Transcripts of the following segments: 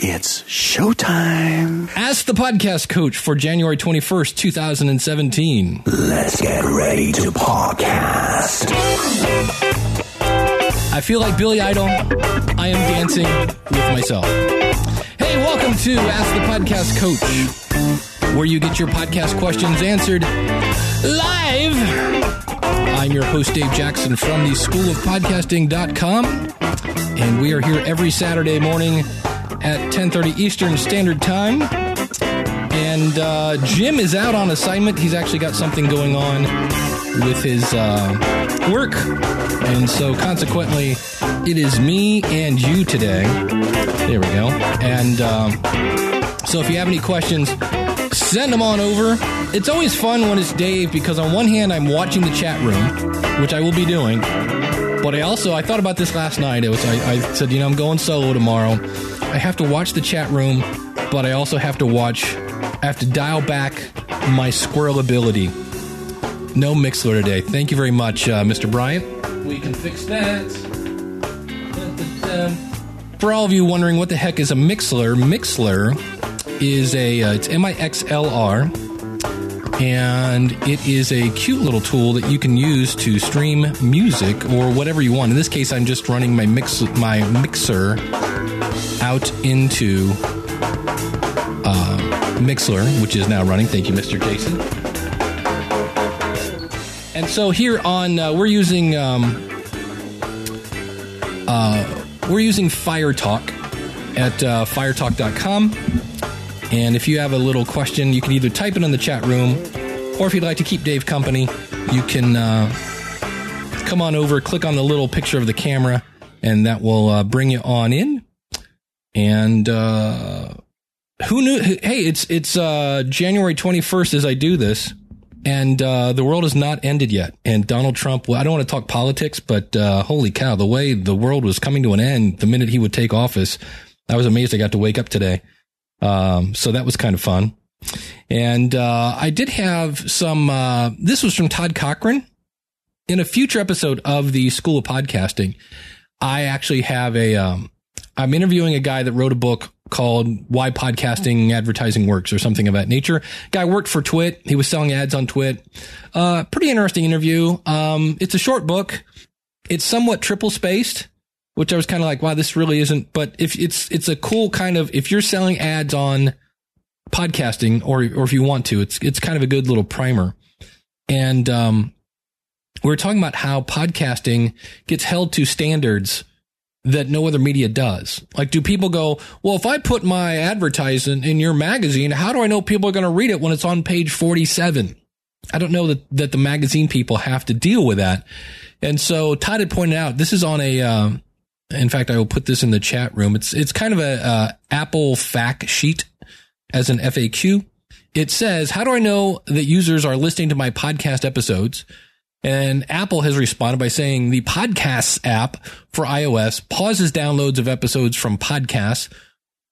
It's showtime. Ask the podcast coach for January 21st, 2017. Let's get ready to podcast. I feel like Billy Idol. I am dancing with myself. Hey, welcome to Ask the Podcast Coach, where you get your podcast questions answered live. I'm your host, Dave Jackson from the School of Podcasting.com, and we are here every Saturday morning at 10:30 Eastern Standard Time. And uh, Jim is out on assignment. He's actually got something going on with his uh, work, and so consequently, it is me and you today. There we go. And um, so, if you have any questions, send them on over. It's always fun when it's Dave because on one hand, I'm watching the chat room, which I will be doing. But I also I thought about this last night. It was I, I said, you know, I'm going solo tomorrow. I have to watch the chat room, but I also have to watch. I have to dial back my squirrel ability. No Mixlr today. Thank you very much, uh, Mr. Bryant. We can fix that. For all of you wondering what the heck is a Mixlr, Mixlr is a uh, it's M I X L R and it is a cute little tool that you can use to stream music or whatever you want. In this case, I'm just running my mix my mixer out into uh, Mixlr, which is now running. Thank you, Mr. Jason. And so here on uh, we're using um, uh, we're using Fire Talk at uh, firetalk.com. And if you have a little question, you can either type it in the chat room, or if you'd like to keep Dave company, you can uh, come on over, click on the little picture of the camera, and that will uh, bring you on in. And uh, who knew? Hey, it's it's uh, January twenty first as I do this, and uh, the world has not ended yet. And Donald Trump. Well, I don't want to talk politics, but uh, holy cow, the way the world was coming to an end the minute he would take office, I was amazed. I got to wake up today. Um, so that was kind of fun. And uh, I did have some. Uh, this was from Todd Cochran. In a future episode of the School of Podcasting, I actually have a. Um, I'm interviewing a guy that wrote a book called "Why Podcasting Advertising Works" or something of that nature. Guy worked for TWiT. He was selling ads on TWiT. Uh, pretty interesting interview. Um, it's a short book. It's somewhat triple spaced which I was kind of like, wow, this really isn't. But if it's it's a cool kind of if you're selling ads on podcasting or or if you want to, it's it's kind of a good little primer. And um, we are talking about how podcasting gets held to standards that no other media does. Like, do people go, well, if I put my advertisement in your magazine, how do I know people are going to read it when it's on page 47? I don't know that, that the magazine people have to deal with that. And so Todd had pointed out this is on a, uh, in fact, I will put this in the chat room. It's it's kind of a uh, Apple fact sheet as an FAQ. It says, "How do I know that users are listening to my podcast episodes?" And Apple has responded by saying the Podcasts app for iOS pauses downloads of episodes from podcasts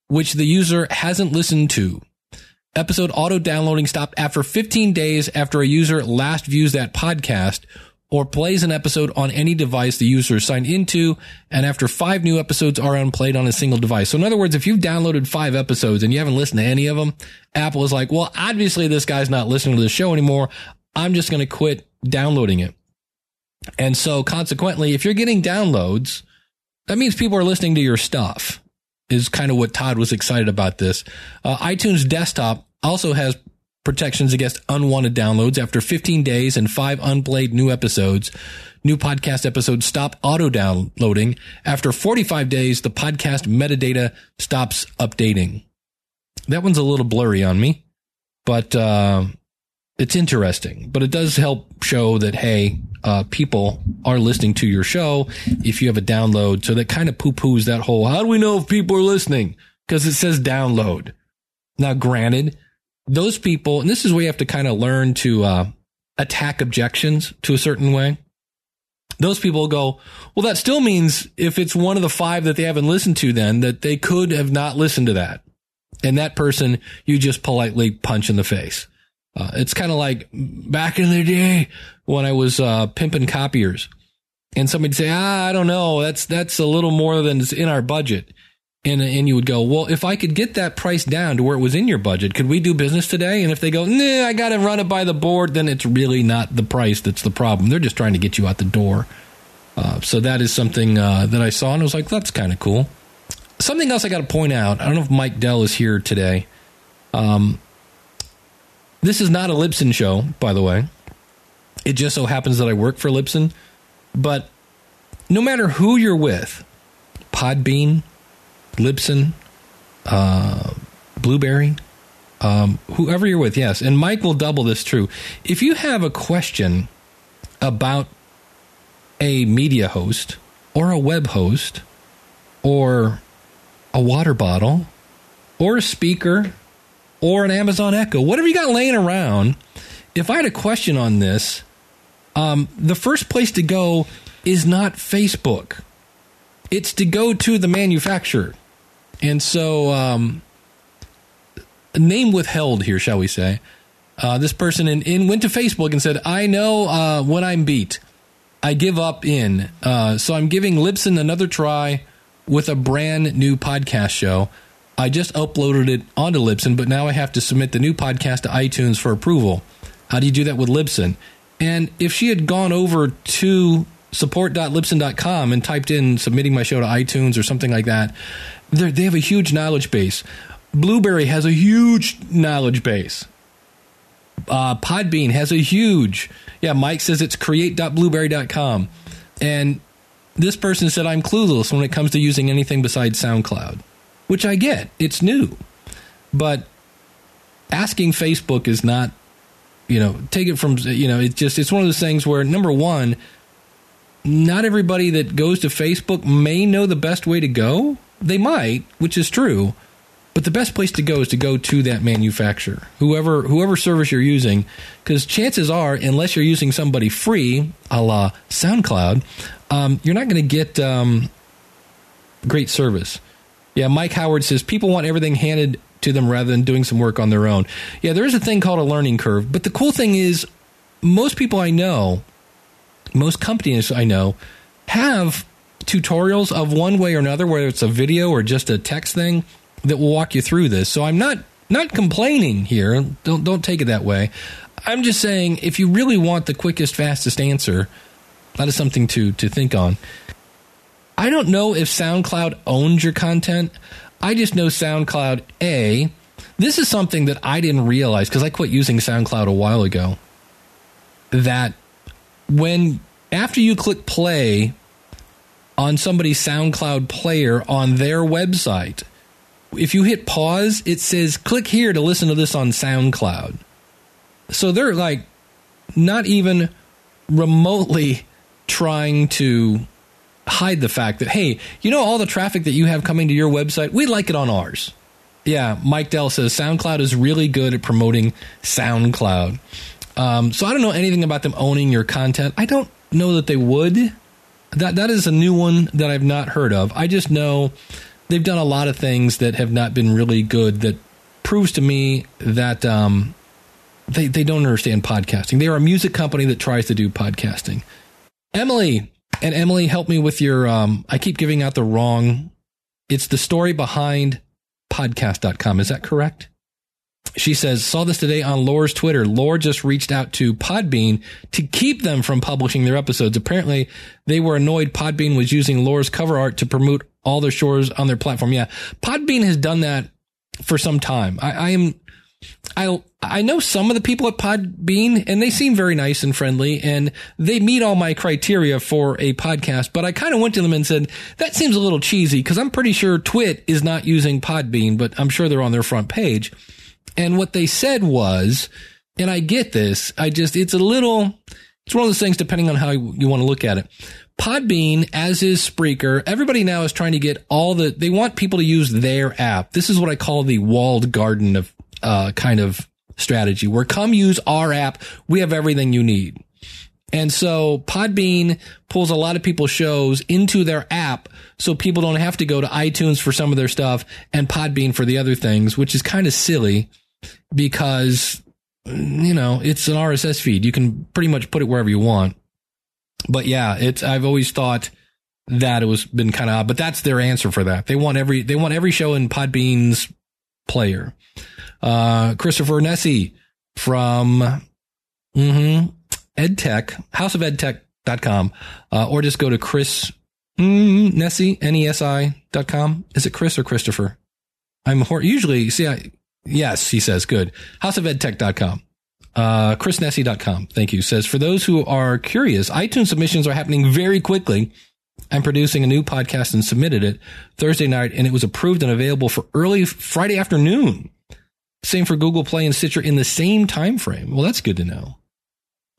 which the user hasn't listened to. Episode auto downloading stopped after 15 days after a user last views that podcast or plays an episode on any device the user is signed into, and after five new episodes are unplayed on a single device. So in other words, if you've downloaded five episodes and you haven't listened to any of them, Apple is like, well, obviously this guy's not listening to the show anymore. I'm just going to quit downloading it. And so consequently, if you're getting downloads, that means people are listening to your stuff is kind of what Todd was excited about this. Uh, iTunes desktop also has protections against unwanted downloads after 15 days and five unplayed new episodes. New podcast episodes stop auto downloading. After 45 days, the podcast metadata stops updating. That one's a little blurry on me, but uh, it's interesting. But it does help show that, hey, uh, people are listening to your show if you have a download. So that kind of poo poos that whole, how do we know if people are listening? Because it says download. Now, granted, those people, and this is where you have to kind of learn to uh, attack objections to a certain way. Those people go, well, that still means if it's one of the five that they haven't listened to, then that they could have not listened to that. And that person, you just politely punch in the face. Uh, it's kind of like back in the day when I was uh, pimping copiers, and somebody'd say, "Ah, I don't know, that's that's a little more than is in our budget." and and you would go, well, if I could get that price down to where it was in your budget, could we do business today? And if they go, nah, I got to run it by the board, then it's really not the price that's the problem. They're just trying to get you out the door. Uh, so that is something uh, that I saw and I was like, that's kind of cool. Something else I got to point out. I don't know if Mike Dell is here today. Um, this is not a Libsyn show, by the way. It just so happens that I work for Libsyn. But no matter who you're with, Podbean, Libsyn, uh, Blubrry, um, whoever you're with, yes. And Mike will double this true. If you have a question about a media host or a web host or a water bottle or a speaker or an Amazon Echo, whatever you got laying around, if I had a question on this, um, the first place to go is not Facebook. It's to go to the manufacturer. And so, um, name withheld here, shall we say. Uh, this person in, in, went to Facebook and said, I know uh, when I'm beat. I give up in. Uh, so I'm giving Libsyn another try with a brand new podcast show. I just uploaded it onto Libsyn, but now I have to submit the new podcast to iTunes for approval. How do you do that with Libsyn? And if she had gone over to support.libsyn.com and typed in submitting my show to iTunes or something like that, they have a huge knowledge base. Blubrry has a huge knowledge base. Uh, Podbean has a huge, yeah, Mike says it's create.blubrry.com. And this person said, I'm clueless when it comes to using anything besides SoundCloud, which I get. It's new. But asking Facebook is not, you know, take it from, you know, it's just, it's one of those things where, number one, not everybody that goes to Facebook may know the best way to go. They might, which is true. But the best place to go is to go to that manufacturer, whoever whoever service you're using, because chances are, unless you're using somebody free, a la SoundCloud, um, you're not going to get um, great service. Yeah, Mike Howard says people want everything handed to them rather than doing some work on their own. Yeah, there is a thing called a learning curve, but the cool thing is, most people I know, most companies I know, have tutorials of one way or another, whether it's a video or just a text thing that will walk you through this. So I'm not not complaining here. Don't don't take it that way. I'm just saying if you really want the quickest, fastest answer, that is something to to think on. I don't know if SoundCloud owns your content. I just know SoundCloud A. This is something that I didn't realize because I quit using SoundCloud a while ago. That when after you click play on somebody's SoundCloud player on their website, if you hit pause, it says click here to listen to this on SoundCloud. So they're like not even remotely trying to hide the fact that hey, you know all the traffic that you have coming to your website, we like it on ours. Yeah, Mike Dell says SoundCloud is really good at promoting SoundCloud. Um, so I don't know anything about them owning your content. I don't know that they would. That that is a new one that I've not heard of. I just know they've done a lot of things that have not been really good. That proves to me that um, they they don't understand podcasting. They are a music company that tries to do podcasting. Emily and Emily, help me with your. Um, I keep giving out the wrong. It's the story behind podcast.com. Is that correct? She says, saw this today on Lore's Twitter. Lore just reached out to Podbean to keep them from publishing their episodes. Apparently, they were annoyed Podbean was using Lore's cover art to promote all their shows on their platform. Yeah, Podbean has done that for some time. I, I am, I I know some of the people at Podbean, and they seem very nice and friendly, and they meet all my criteria for a podcast. But I kind of went to them and said that seems a little cheesy because I'm pretty sure TWiT is not using Podbean, but I'm sure they're on their front page. And what they said was, and I get this, I just it's a little. It's one of those things, depending on how you want to look at it. Podbean, as is Spreaker, everybody now is trying to get all the, they want people to use their app. This is what I call the walled garden of, uh, kind of strategy where come use our app. We have everything you need. And so Podbean pulls a lot of people's shows into their app so people don't have to go to iTunes for some of their stuff and Podbean for the other things, which is kind of silly because, you know, it's an RSS feed. You can pretty much put it wherever you want but yeah, it's I've always thought that it was been kind of odd, but that's their answer for that. They want every they want every show in Podbean's player. Uh, Christopher Nesi from mm-hmm, EdTech, houseofedtech.com, uh, or just go to Chris mm, Nesi, N-E-S-I dot com. Is it Chris or Christopher? I'm hor- usually, see, I, yes, he says, good. Houseofedtech.com. Uh, chrisnesi.com. Thank you. Says, for those who are curious, iTunes submissions are happening very quickly. I'm producing a new podcast and submitted it Thursday night and it was approved and available for early Friday afternoon. Same for Google Play and Stitcher in the same time frame. Well, that's good to know.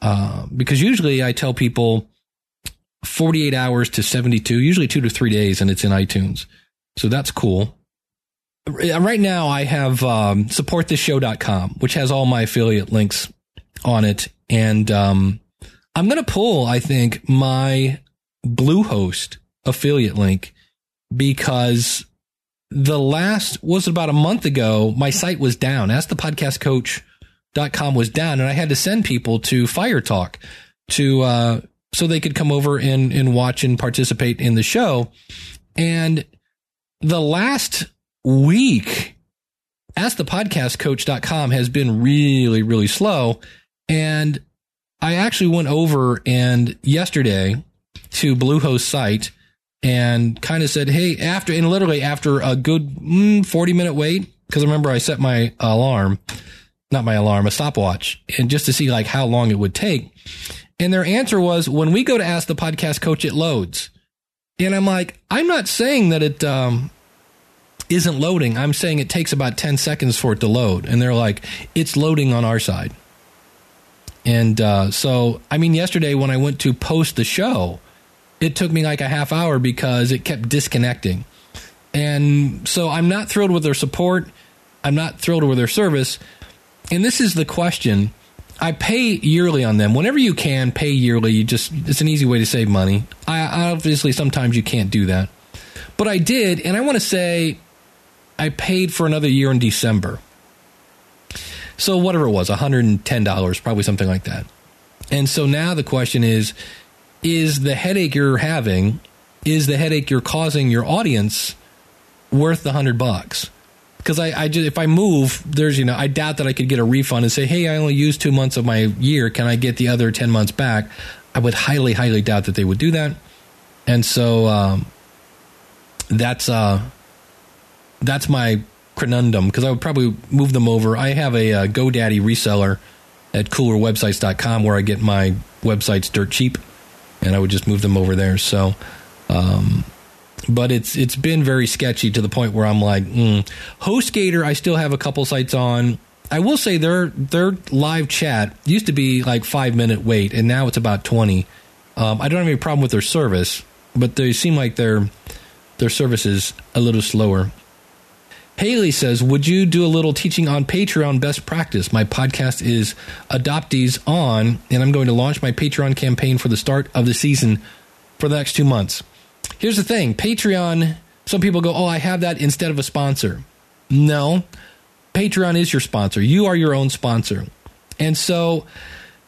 Uh, because usually I tell people 48 hours to 72, usually two to three days, and it's in iTunes. So that's cool. Right now, I have um, supportthisshow.com, which has all my affiliate links on it. And um, I'm going to pull, I think, my Bluehost affiliate link because the last was about a month ago, my site was down. Ask the podcast coach.com was down, and I had to send people to Fire Talk to uh, so they could come over and, and watch and participate in the show. And the last week, Ask the podcast coach.com has been really, really slow. And I actually went over and yesterday to Bluehost site and kind of said, Hey, after, and literally after a good mm, 40 minute wait, because I remember I set my alarm, not my alarm, a stopwatch, and just to see like how long it would take. And their answer was, when we go to ask the podcast coach, it loads. And I'm like, I'm not saying that it, um, isn't loading. I'm saying it takes about 10 seconds for it to load. And they're like, it's loading on our side. And uh, so, I mean, yesterday when I went to post the show, it took me like a half hour because it kept disconnecting. And so I'm not thrilled with their support. I'm not thrilled with their service. And this is the question. I pay yearly on them. Whenever you can, pay yearly. You just it's an easy way to save money. I obviously sometimes you can't do that. But I did, and I want to say I paid for another year in December. So whatever it was, $110, probably something like that. And so now the question is is the headache you're having is the headache you're causing your audience worth the 100 bucks? Because I, I just, if I move, there's, you know, I doubt that I could get a refund and say, hey, I only used two months of my year. Can I get the other 10 months back? I would highly, highly doubt that they would do that. And so um, that's, uh, that's my conundrum because I would probably move them over. I have a, uh, GoDaddy reseller at coolerwebsites.com where I get my websites dirt cheap, and I would just move them over there. So, um, but it's it's been very sketchy to the point where I'm like, mm. HostGator. I still have a couple sites on. I will say their their live chat used to be like five minute wait, and now it's about twenty. Um, I don't have any problem with their service, but they seem like their their service is a little slower. Haley says, Would you do a little teaching on Patreon best practice? My podcast is Adoptees On, and I'm going to launch my Patreon campaign for the start of the season for the next two months. Here's the thing Patreon, some people go, Oh, I have that instead of a sponsor. No, Patreon is your sponsor. You are your own sponsor. And so,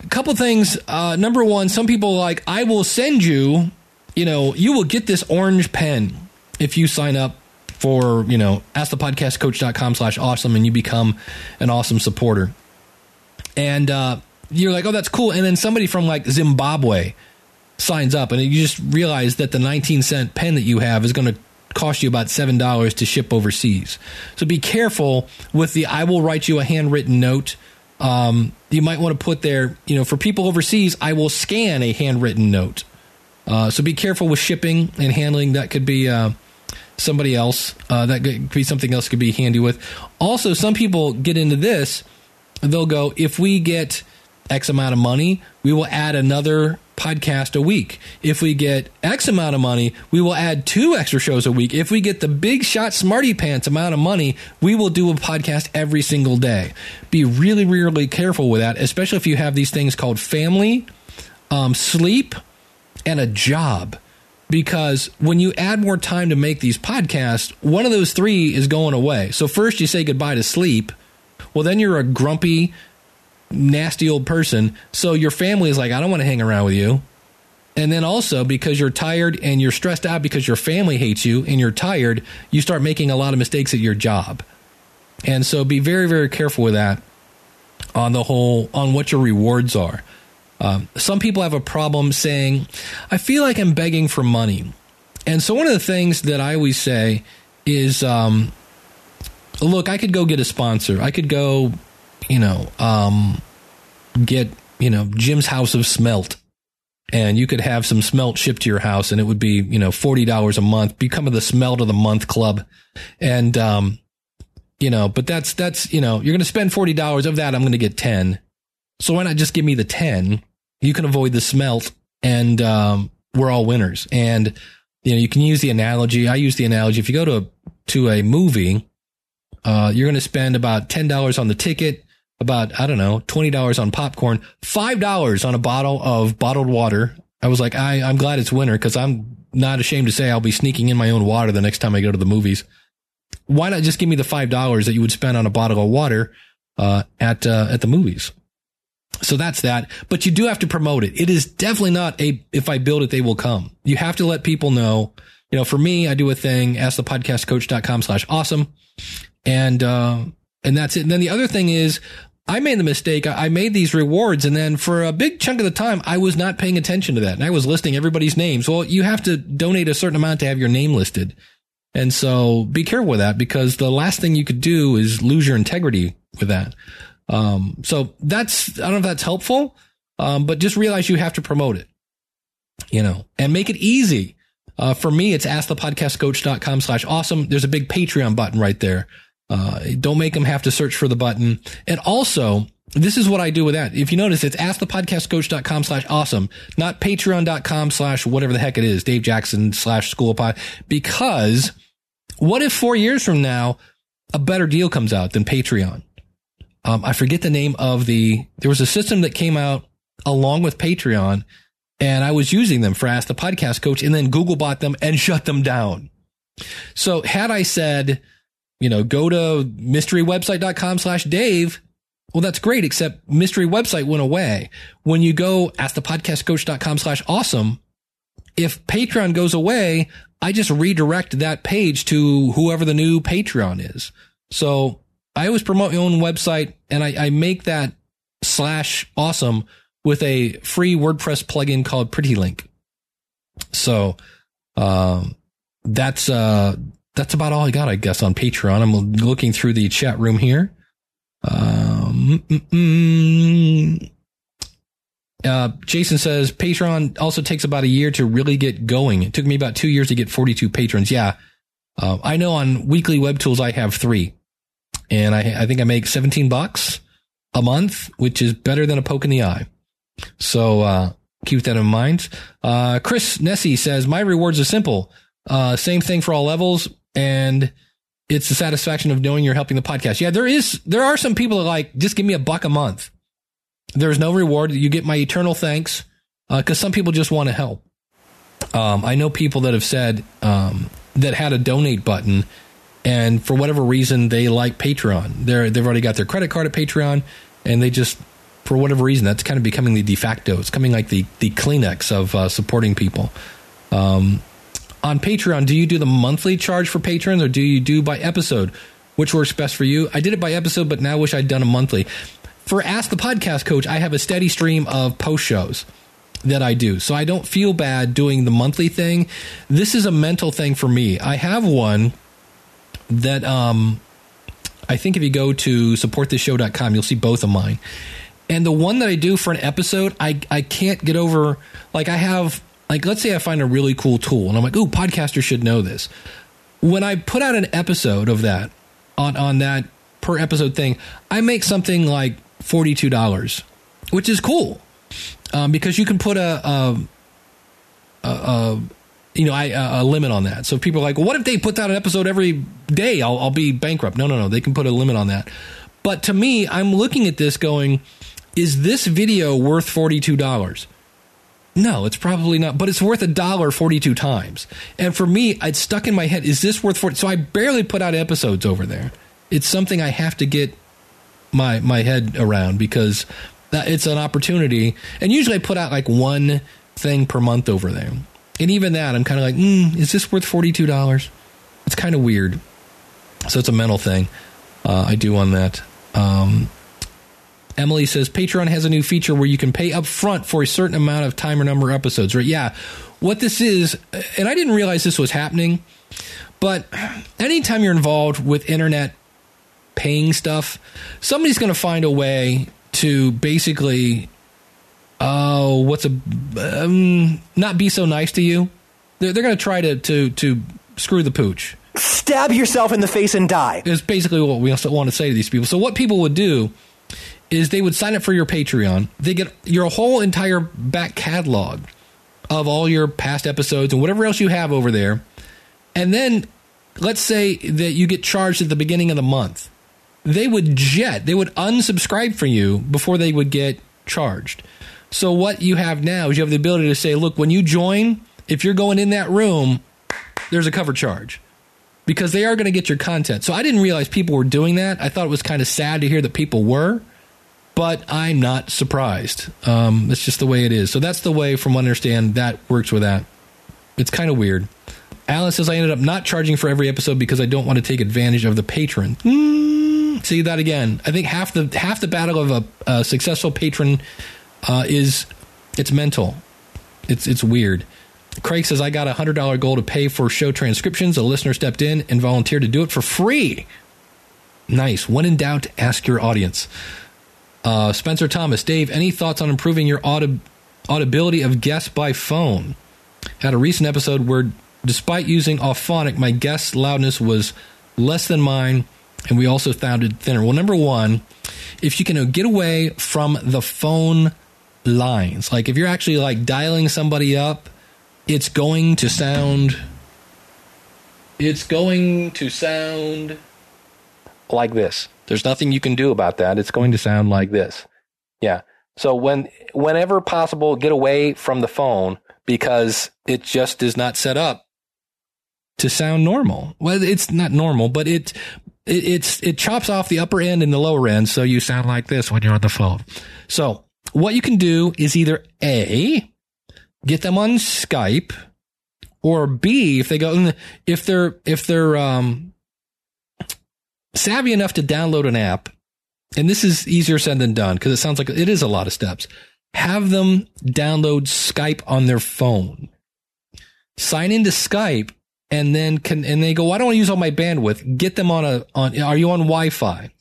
a couple things. Uh, number one, some people like, I will send you, you know, you will get this orange pen if you sign up for, you know, askthepodcastcoach.com slash awesome and you become an awesome supporter. And uh, you're like, oh, that's cool. And then somebody from like Zimbabwe signs up and you just realize that the 19 cent pen that you have is going to cost you about $7 to ship overseas. So be careful with the I will write you a handwritten note. Um, you might want to put there, you know, for people overseas, I will scan a handwritten note. Uh, so be careful with shipping and handling. That could be uh, somebody else. Uh, that could be something else could be handy with. Also, some people get into this. They'll go, if we get X amount of money, we will add another podcast a week. If we get X amount of money, we will add two extra shows a week. If we get the big shot smarty pants amount of money, we will do a podcast every single day. Be really, really careful with that, especially if you have these things called family, um, sleep, and a job because when you add more time to make these podcasts, one of those three is going away. So first you say goodbye to sleep. Well, then you're a grumpy, nasty old person. So your family is like, I don't want to hang around with you. And then also because you're tired and you're stressed out because your family hates you and you're tired, you start making a lot of mistakes at your job. And so be very, very careful with that on the whole, on what your rewards are. Um, some people have a problem saying, I feel like I'm begging for money. And so one of the things that I always say is, um, look, I could go get a sponsor. I could go, you know, um, get, you know, Jim's House of Smelt. And you could have some smelt shipped to your house and it would be, you know, $40 a month, become of the smelt of the month club. And, um, you know, but that's, that's, you know, you're going to spend $40 of that. I'm going to get 10. So why not just give me the 10? You can avoid the smelt and, um, we're all winners. And, you know, you can use the analogy. I use the analogy. If you go to, a, to a movie, uh, you're going to spend about $10 on the ticket, about, I don't know, $20 on popcorn, $5 on a bottle of bottled water. I was like, I, I'm glad it's winter because I'm not ashamed to say I'll be sneaking in my own water the next time I go to the movies. Why not just give me the $5 that you would spend on a bottle of water, uh, at, uh, at the movies? So that's that. But you do have to promote it. It is definitely not a, if I build it, they will come. You have to let people know, you know, for me, I do a thing, askthepodcastcoach.com slash awesome. And, uh, and that's it. And then the other thing is I made the mistake. I made these rewards and then for a big chunk of the time, I was not paying attention to that. And I was listing everybody's names. Well, you have to donate a certain amount to have your name listed. And so be careful with that because the last thing you could do is lose your integrity with that. Um, so that's, I don't know if that's helpful. Um, but just realize you have to promote it, you know, and make it easy. Uh, for me, it's askthepodcastcoach.com slash awesome. There's a big Patreon button right there. Uh, don't make them have to search for the button. And also, this is what I do with that. If you notice, it's askthepodcastcoach.com slash awesome, not patreon.com slash whatever the heck it is, Dave Jackson slash school pod. Because what if four years from now, a better deal comes out than Patreon? Um, I forget the name of the, there was a system that came out along with Patreon and I was using them for Ask the Podcast Coach and then Google bought them and shut them down. So had I said, you know, go to mysterywebsite.com slash Dave, well, that's great, except mystery website went away. When you go askthepodcastcoach.com slash awesome, if Patreon goes away, I just redirect that page to whoever the new Patreon is. So I always promote my own website and I, I make that slash awesome with a free WordPress plugin called Pretty Link. So, um, that's, uh, that's about all I got, I guess, on Patreon. I'm looking through the chat room here. Um, uh, Jason says Patreon also takes about a year to really get going. It took me about two years to get 42 patrons. Yeah. Uh, I know on weekly web tools, I have three and I, I think I make 17 bucks a month, which is better than a poke in the eye. So, uh, keep that in mind. Uh, Chris Nesi says, my rewards are simple. Uh, same thing for all levels. And it's the satisfaction of knowing you're helping the podcast. Yeah, there is, there are some people that like, just give me a buck a month. There's no reward. You get my eternal thanks. Uh, cause some people just want to help. Um, I know people that have said, um, that had a donate button and for whatever reason they like Patreon. They're they've already got their credit card at Patreon, and they just for whatever reason that's kind of becoming the de facto. It's coming like the the Kleenex of uh, supporting people. Um, on Patreon, do you do the monthly charge for patrons or do you do by episode? Which works best for you? I did it by episode, but now wish I'd done a monthly. For Ask the Podcast Coach, I have a steady stream of post shows that I do. So I don't feel bad doing the monthly thing. This is a mental thing for me. I have one that um, I think if you go to supportthishow.com, you'll see both of mine. And the one that I do for an episode, I, I can't get over. Like, I have, like, let's say I find a really cool tool and I'm like, ooh, podcasters should know this. When I put out an episode of that on, on that per episode thing, I make something like $42, which is cool um, because you can put a, a, a, a you know, I, uh, a limit on that. So people are like, well, what if they put out an episode every day? I'll, I'll be bankrupt. No, no, no. They can put a limit on that. But to me, I'm looking at this going, is this video worth $42? No, it's probably not, but it's worth a dollar 42 times. And for me, it's stuck in my head, is this worth 40? So I barely put out episodes over there. It's something I have to get my, my head around because that, it's an opportunity. And usually I put out like one thing per month over there. And even that, I'm kind of like, mm, is this worth $42? It's kind of weird. So it's a mental thing uh, I do on that. Um, Emily says Patreon has a new feature where you can pay up front for a certain amount of time or number of episodes, right? Yeah. What this is, and I didn't realize this was happening, but anytime you're involved with internet paying stuff, somebody's going to find a way to basically, oh, what's a, um, not be so nice to you. They're, they're going to try to, to, to screw the pooch. Stab yourself in the face and die. Is basically what we also want to say to these people. So what people would do is they would sign up for your Patreon. They get your whole entire back catalog of all your past episodes and whatever else you have over there. And then let's say that you get charged at the beginning of the month. They would jet, they would unsubscribe for you before they would get charged. So what you have now is you have the ability to say, look, when you join, if you're going in that room, there's a cover charge because they are going to get your content. So I didn't realize people were doing that. I thought it was kind of sad to hear that people were but I'm not surprised. Um, it's just the way it is. So that's the way, from what I understand, that works with that. It's kind of weird. Alan says I ended up not charging for every episode because I don't want to take advantage of the patron. Mm, see that again. I think half the half the battle of a, a successful patron uh, is it's mental. It's it's weird. Craig says I got a hundred dollar goal to pay for show transcriptions. A listener stepped in and volunteered to do it for free. Nice. When in doubt, ask your audience. Uh, Spencer Thomas, Dave, any thoughts on improving your audib- audibility of guests by phone? Had a recent episode where, despite using Auphonic, my guest's loudness was less than mine, and we also sounded thinner. Well, number one, if you can get away from the phone lines, like if you're actually like dialing somebody up, it's going to sound. It's going to sound like this. There's nothing you can do about that. It's going to sound like this. Yeah. So when whenever possible, get away from the phone because it just is not set up to sound normal. Well, it's not normal, but it, it it's it chops off the upper end and the lower end, so you sound like this when you're on the phone. So what you can do is either a get them on Skype, or b if they go if they're if they're um savvy enough to download an app, and this is easier said than done because it sounds like it is a lot of steps. Have them download Skype on their phone. Sign into Skype and then can and they go, I don't want to use all my bandwidth. Get them on a on are you on Wi-Fi?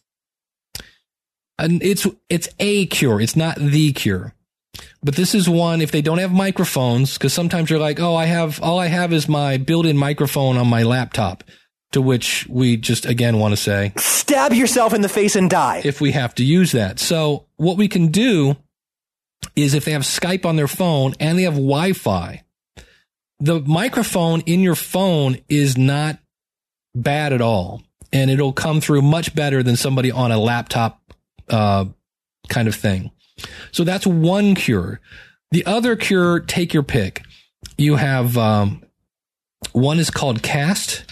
And it's it's a cure, it's not the cure. But this is one if they don't have microphones, because sometimes you're like, oh, I have all I have is my built-in microphone on my laptop. To which we just again want to say, stab yourself in the face and die. If we have to use that. So what we can do is if they have Skype on their phone and they have Wi Fi, the microphone in your phone is not bad at all. And it'll come through much better than somebody on a laptop uh, kind of thing. So that's one cure. The other cure, take your pick. You have um, one is called Cast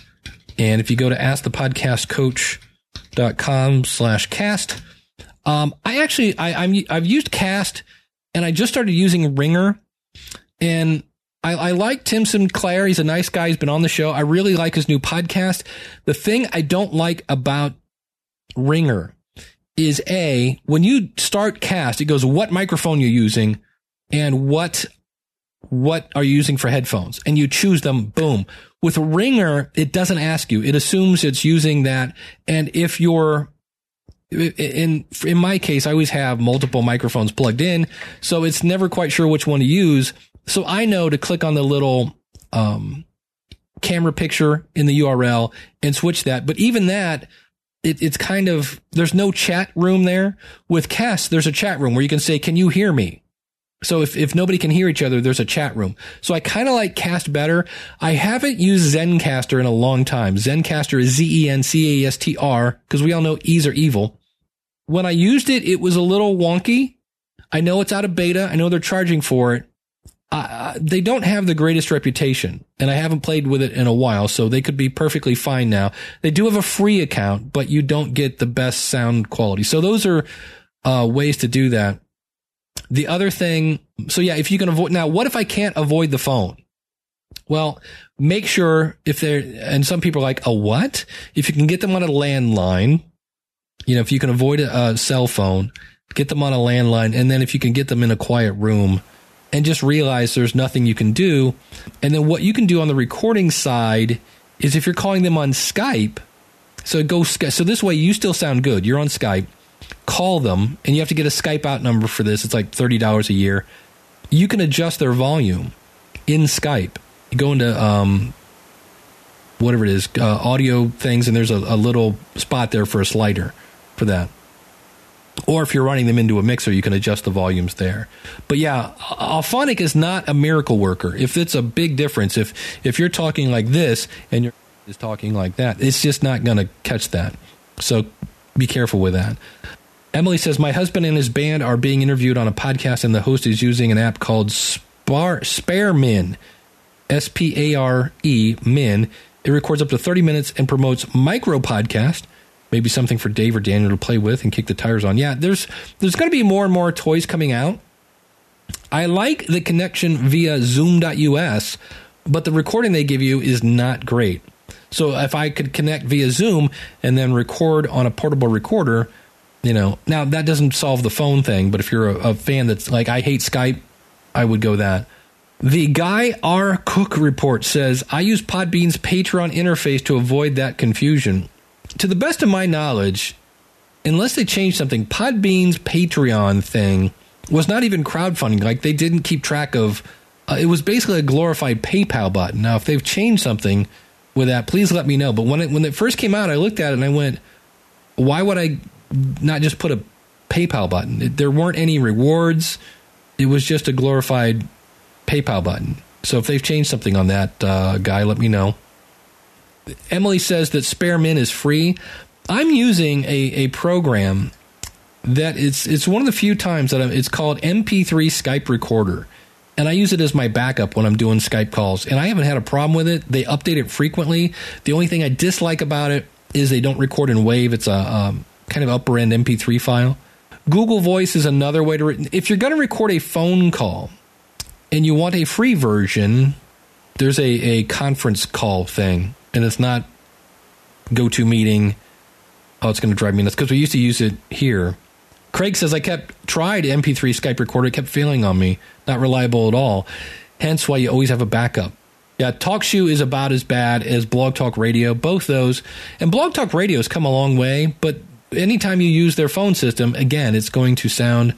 and if you go to askthepodcastcoach.com slash cast, um, I actually, I, I'm, I've used cast and I just started using Ringr, and I, I like Tim Sinclair. He's a nice guy. He's been on the show. I really like his new podcast. The thing I don't like about Ringr is a, when you start cast, it goes what microphone you're using and what what are you using for headphones and you choose them boom with Ringr it doesn't ask you. It assumes it's using that. And if you're in in my case, I always have multiple microphones plugged in, so it's never quite sure which one to use. So I know to click on the little um, camera picture in the URL and switch that. But even that, it, it's kind of there's no chat room there. With Cast, there's a chat room where you can say, "Can you hear me?" So if, if nobody can hear each other, there's a chat room. So I kind of like Cast better. I haven't used Zencastr in a long time. Zencastr is Z-E-N-C-A-S-T-R because we all know E's are evil. When I used it, it was a little wonky. I know it's out of beta. I know they're charging for it. They don't have the greatest reputation and I haven't played with it in a while. So they could be perfectly fine now. They do have a free account, but you don't get the best sound quality. So those are, uh, ways to do that. The other thing, so yeah, if you can avoid, now what if I can't avoid the phone? Well, make sure if they're, and some people are like, a what? If you can get them on a landline, you know, if you can avoid a, a cell phone, get them on a landline. And then if you can get them in a quiet room and just realize there's nothing you can do. And then what you can do on the recording side is if you're calling them on Skype, so go, so this way you still sound good. You're on Skype, call them and you have to get a Skype out number for this. It's like $30 a year. You can adjust their volume in Skype you go into um, whatever it is, uh, audio things, and there's a, a, little spot there for a slider for that. Or if you're running them into a mixer, you can adjust the volumes there. But yeah, Auphonic is not a miracle worker. If it's a big difference, if if you're talking like this and you're is talking like that, it's just not going to catch that. So be careful with that. Emily says, My husband and his band are being interviewed on a podcast, and the host is using an app called Spar- Sparemin. S P A R E, Min. It records up to 30 minutes and promotes micro podcast. Maybe something for Dave or Daniel to play with and kick the tires on. Yeah, there's there's going to be more and more toys coming out. I like the connection via Zoom.us, but the recording they give you is not great. So if I could connect via Zoom and then record on a portable recorder, you know, now that doesn't solve the phone thing. But if you're a, a fan that's like, I hate Skype, I would go that. The Guy R. Cook report says, I use Podbean's Patreon interface to avoid that confusion. To the best of my knowledge, unless they changed something, Podbean's Patreon thing was not even crowdfunding. Like they didn't keep track of. Uh, it was basically a glorified PayPal button. Now, if they've changed something with that, please let me know. But when it when it first came out, I looked at it and I went, "Why would I not just put a PayPal button? It, there weren't any rewards. It was just a glorified PayPal button. So if they've changed something on that, uh, guy, let me know. Emily says that SpareMin is free. I'm using a, a program that it's it's one of the few times that I'm, it's called MP3 Skype Recorder, and I use it as my backup when I'm doing Skype calls. And I haven't had a problem with it. They update it frequently. The only thing I dislike about it is they don't record in Wave. It's a um, kind of upper end MP3 file. Google Voice is another way to. Re- if you're going to record a phone call, and you want a free version, there's a, a conference call thing, and it's not go to meeting. Oh, it's going to drive me nuts because we used to use it here. Craig says I kept tried MP3 Skype recorder, kept failing on me, not reliable at all. Hence why you always have a backup. Yeah, TalkShoe is about as bad as Blog Talk Radio, both those. And Blog Talk Radio has come a long way, but anytime you use their phone system, again, it's going to sound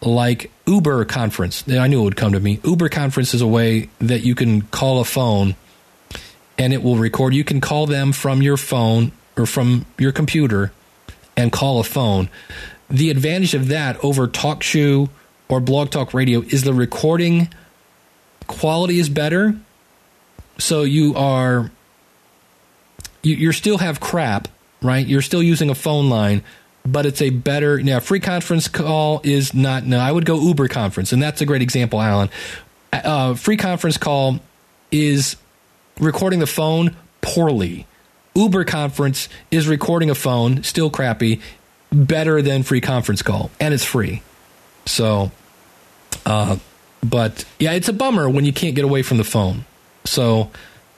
like Uber conference. I knew it would come to me. Uber conference is a way that you can call a phone and it will record. You can call them from your phone or from your computer and call a phone. The advantage of that over TalkShoe or Blog Talk Radio is the recording quality is better. So you are you you still have crap, right? You're still using a phone line, but it's a better now free conference call is not no i would go uber conference and that's a great example alan uh, free conference call is recording the phone poorly. Uber conference is recording a phone still crappy better than free conference call and it's free. So uh, but yeah it's a bummer when you can't get away from the phone. So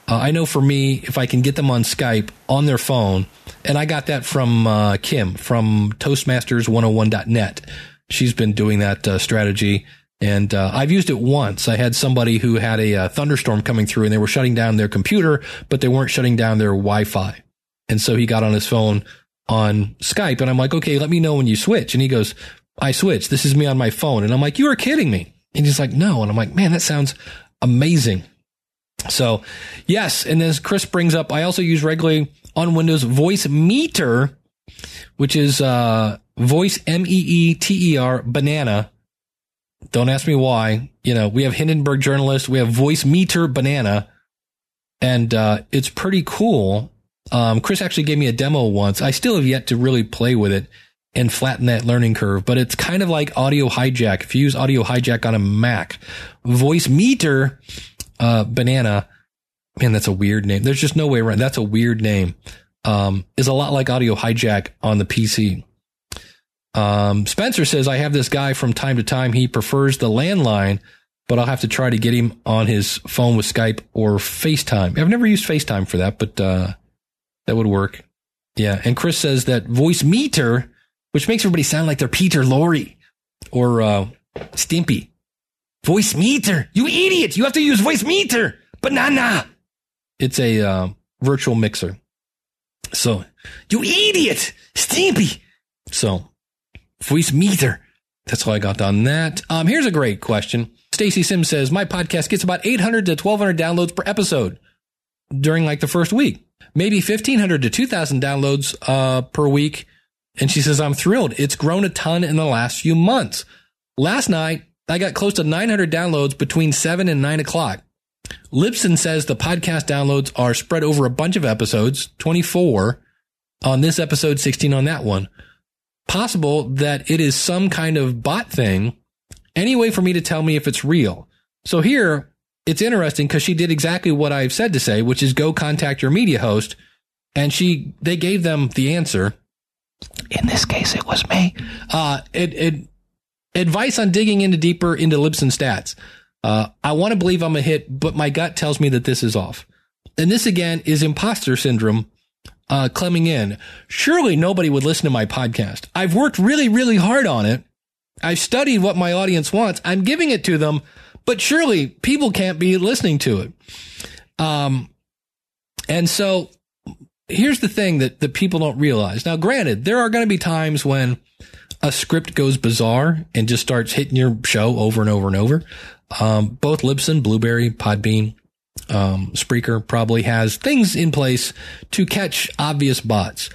uh, I know for me, if I can get them on Skype on their phone, and I got that from uh, Kim from Toastmasters101.net. She's been doing that uh, strategy, and uh, I've used it once. I had somebody who had a, a uh, thunderstorm coming through, and they were shutting down their computer, but they weren't shutting down their Wi-Fi. And so he got on his phone on Skype, and I'm like, okay, let me know when you switch. And he goes, I switched. This is me on my phone. And I'm like, you are kidding me. And he's like, no. And I'm like, man, that sounds amazing. So, yes, and as Chris brings up, I also use regularly on Windows Voicemeeter, which is uh, voice M E E T E R banana. Don't ask me why. You know, we have Hindenburg journalist, we have Voicemeeter banana, and uh, it's pretty cool. Um, Chris actually gave me a demo once. I still have yet to really play with it and flatten that learning curve, but it's kind of like Audio Hijack. If you use Audio Hijack on a Mac, Voicemeeter uh, Banana, man, that's a weird name. There's just no way around. That's a weird name. Um, is a lot like Audio Hijack on the PC. Um, Spencer says, I have this guy from time to time. He prefers the landline, but I'll have to try to get him on his phone with Skype or FaceTime. I've never used FaceTime for that, but uh, that would work. Yeah. And Chris says that Voicemeeter, which makes everybody sound like they're Peter Lorre or uh, Stimpy. Voicemeeter, you idiot! You have to use Voicemeeter. Banana. It's a uh, virtual mixer. So, you idiot, Stimpy. So, Voicemeeter. That's all I got on that. Um, here's a great question. Stacy Sims says, my podcast gets about 800 to 1200 downloads per episode during like the first week, maybe 1500 to 2000 downloads, uh, per week. And she says, I'm thrilled. It's grown a ton in the last few months. Last night, I got close to 900 downloads between seven and nine o'clock. Libsyn says the podcast downloads are spread over a bunch of episodes, 24 on this episode, 16 on that one. Possible that it is some kind of bot thing. Any way for me to tell me if it's real. So here, it's interesting because she did exactly what I've said to say, which is go contact your media host. And she, they gave them the answer. In this case, it was me. Uh, it, it, advice on digging into deeper into Libsyn stats. Uh, I want to believe I'm a hit, but my gut tells me that this is off. And this again is imposter syndrome uh, coming in. Surely nobody would listen to my podcast. I've worked really, really hard on it. I've studied what my audience wants. I'm giving it to them, but surely people can't be listening to it. Um, and so here's the thing that, that people don't realize. Now, granted, there are going to be times when a script goes bizarre and just starts hitting your show over and over and over. Um, both Libsyn, Blubrry, Podbean, um, Spreaker probably has things in place to catch obvious bots.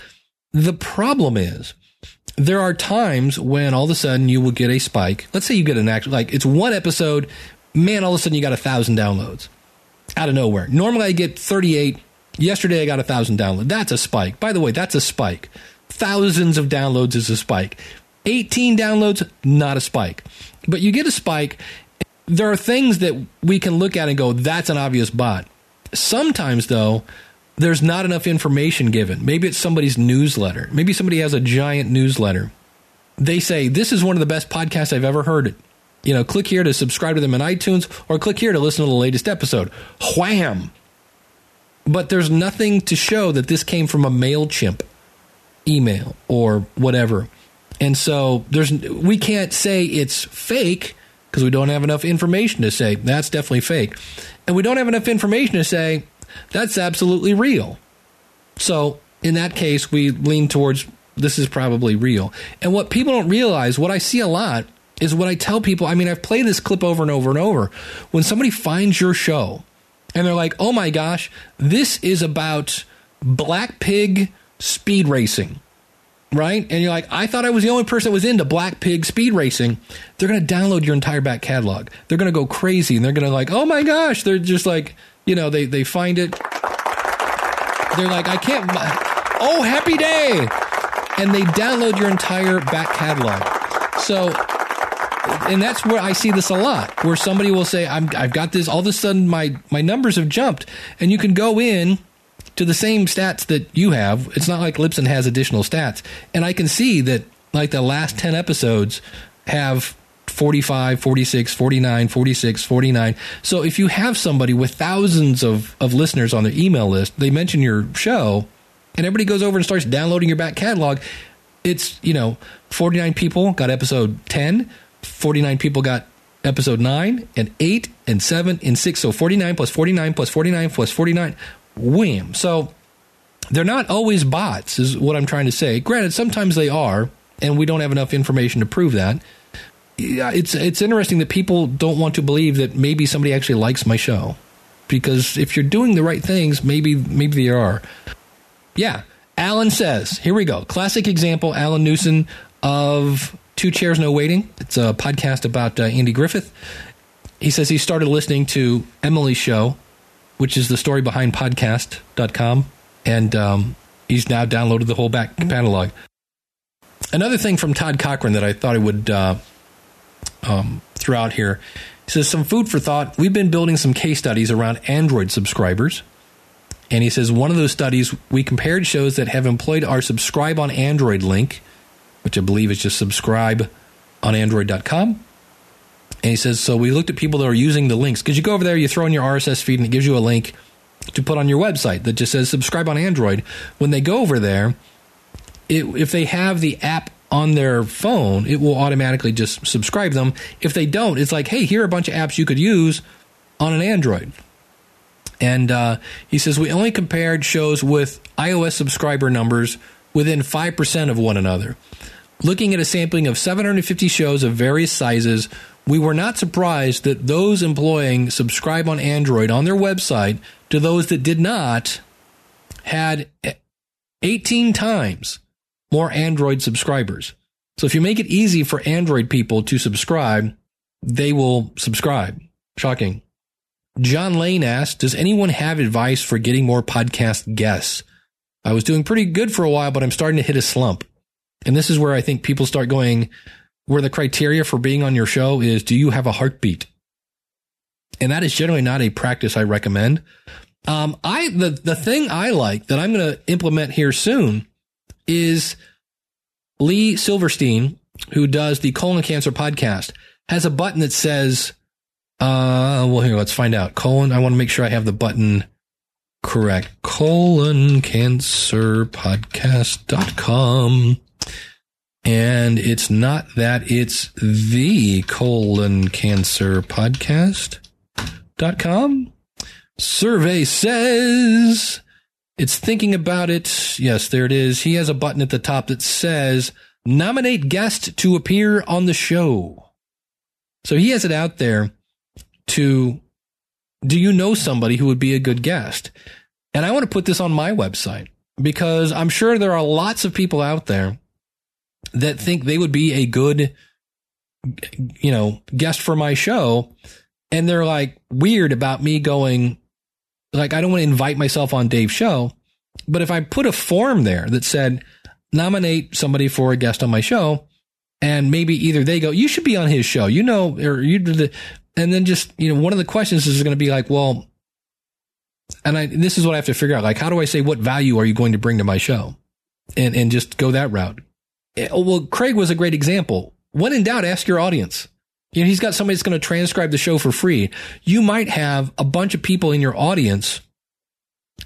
The problem is there are times when all of a sudden you will get a spike. Let's say you get an actual, like it's one episode, man, all of a sudden you got a thousand downloads out of nowhere. Normally I get 38. Yesterday I got a thousand downloads. That's a spike. By the way, that's a spike. Thousands of downloads is a spike. 18 downloads, not a spike. But you get a spike. There are things that we can look at and go, that's an obvious bot. Sometimes, though, there's not enough information given. Maybe it's somebody's newsletter. Maybe somebody has a giant newsletter. They say, this is one of the best podcasts I've ever heard. You know, click here to subscribe to them in iTunes or click here to listen to the latest episode. Wham! But there's nothing to show that this came from a MailChimp email or whatever. And so there's we can't say it's fake because we don't have enough information to say that's definitely fake. And we don't have enough information to say that's absolutely real. So in that case, we lean towards this is probably real. And what people don't realize, what I see a lot, is what I tell people. I mean, I've played this clip over and over and over. When somebody finds your show and they're like, oh my gosh, this is about Black Pig speed racing right? And you're like, I thought I was the only person that was into Black Pig speed racing. They're going to download your entire back catalog. They're going to go crazy and they're going to like, oh my gosh, they're just like, you know, they they find it. They're like, I can't. Oh, happy day! And they download your entire back catalog. So, and that's where I see this a lot, where somebody will say, I'm, I've got this. All of a sudden, my my numbers have jumped, and you can go in to the same stats that you have. It's not like Libsyn has additional stats. And I can see that like the last 10 episodes have 45, 46, 49, 46, 49. So if you have somebody with thousands of, of listeners on their email list, they mention your show, and everybody goes over and starts downloading your back catalog. It's, you know, 49 people got episode 10, 49 people got episode 9 and 8 and 7 and 6 so 49 plus 49 plus 49 plus 49 wham. So they're not always bots, is what I'm trying to say. Granted, sometimes they are, and we don't have enough information to prove that. It's it's interesting that people don't want to believe that maybe somebody actually likes my show, because if you're doing the right things, maybe maybe they are. Yeah, Alan says. Here we go. Classic example. Alan Newson of Two Chairs No Waiting. It's a podcast about uh, Andy Griffith. He says he started listening to Emily's show which is the story behind podcast.com. And um, he's now downloaded the whole back catalog. Another thing from Todd Cochran that I thought I would uh, um, throw out here. He says, Some food for thought. We've been building some case studies around Android subscribers. And he says, One of those studies we compared shows that have employed our subscribe on Android link which I believe is just subscribe on Android.com. And he says, so we looked at people that are using the links because you go over there, you throw in your RSS feed, and it gives you a link to put on your website that just says subscribe on Android. When they go over there, it, if they have the app on their phone, it will automatically just subscribe them. If they don't, it's like, hey, here are a bunch of apps you could use on an Android. And uh, he says, we only compared shows with iOS subscriber numbers within 5% of one another. Looking at a sampling of 750 shows of various sizes, we were not surprised that those employing subscribe on Android on their website to those that did not had 18 times more Android subscribers. So if you make it easy for Android people to subscribe, they will subscribe. Shocking. John Lane asked, Does anyone have advice for getting more podcast guests? I was doing pretty good for a while, but I'm starting to hit a slump. And this is where I think people start going, where the criteria for being on your show is do you have a heartbeat? And that is generally not a practice I recommend. Um, I the the thing I like that I'm going to implement here soon is Lee Silverstein, who does the colon cancer podcast, has a button that says, uh, well, here, let's find out. Colon, I want to make sure I have the button correct. Colon cancer podcast.com. And it's not that, it's the colon cancer podcast.com. Survey says it's thinking about it. Yes, there it is. He has a button at the top that says nominate guest to appear on the show. So he has it out there to do you know somebody who would be a good guest? And I want to put this on my website because I'm sure there are lots of people out there that think they would be a good, you know, guest for my show. And they're like weird about me going, like, I don't want to invite myself on Dave's show. But if I put a form there that said, nominate somebody for a guest on my show, and maybe either they go, you should be on his show, you know, or you did the, and then just, you know, one of the questions is going to be like, well, and I, this is what I have to figure out. Like, how do I say what value are you going to bring to my show? And, and just go that route. Eh, well, Craig was a great example. When in doubt, ask your audience. You know, he's got somebody that's going to transcribe the show for free. You might have a bunch of people in your audience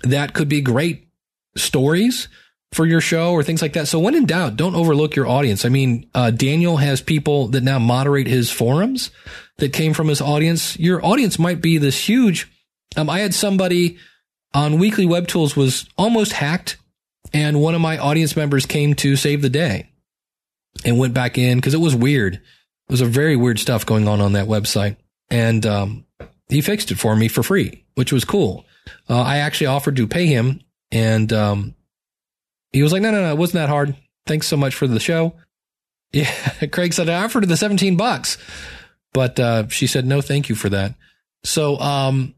that could be great stories for your show or things like that. So when in doubt, don't overlook your audience. I mean, uh, Daniel has people that now moderate his forums that came from his audience. Your audience might be this huge. Um, I had somebody on Weekly Web Tools was almost hacked, and one of my audience members came to save the day and went back in because it was weird. It was a very weird stuff going on on that website, and um, he fixed it for me for free, which was cool. Uh, I actually offered to pay him, and um, he was like, "No, no, no, it wasn't that hard. Thanks so much for the show." Yeah, Craig said I offered the seventeen bucks. But uh, she said, no, thank you for that. So, um,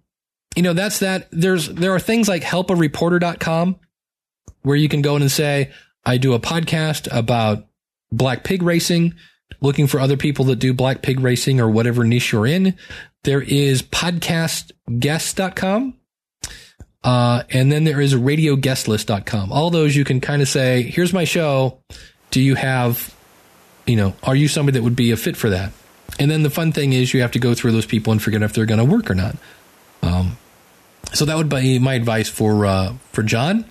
you know, that's that. There's, there are things like helpareporter.com where you can go in and say, I do a podcast about black pig racing, looking for other people that do black pig racing or whatever niche you're in. There is podcastguest.com. Uh, and then there is radioguestlist.com. All those you can kind of say, here's my show. Do you have, you know, are you somebody that would be a fit for that? And then the fun thing is you have to go through those people and figure out if they're going to work or not. Um, so that would be my advice for uh, for John.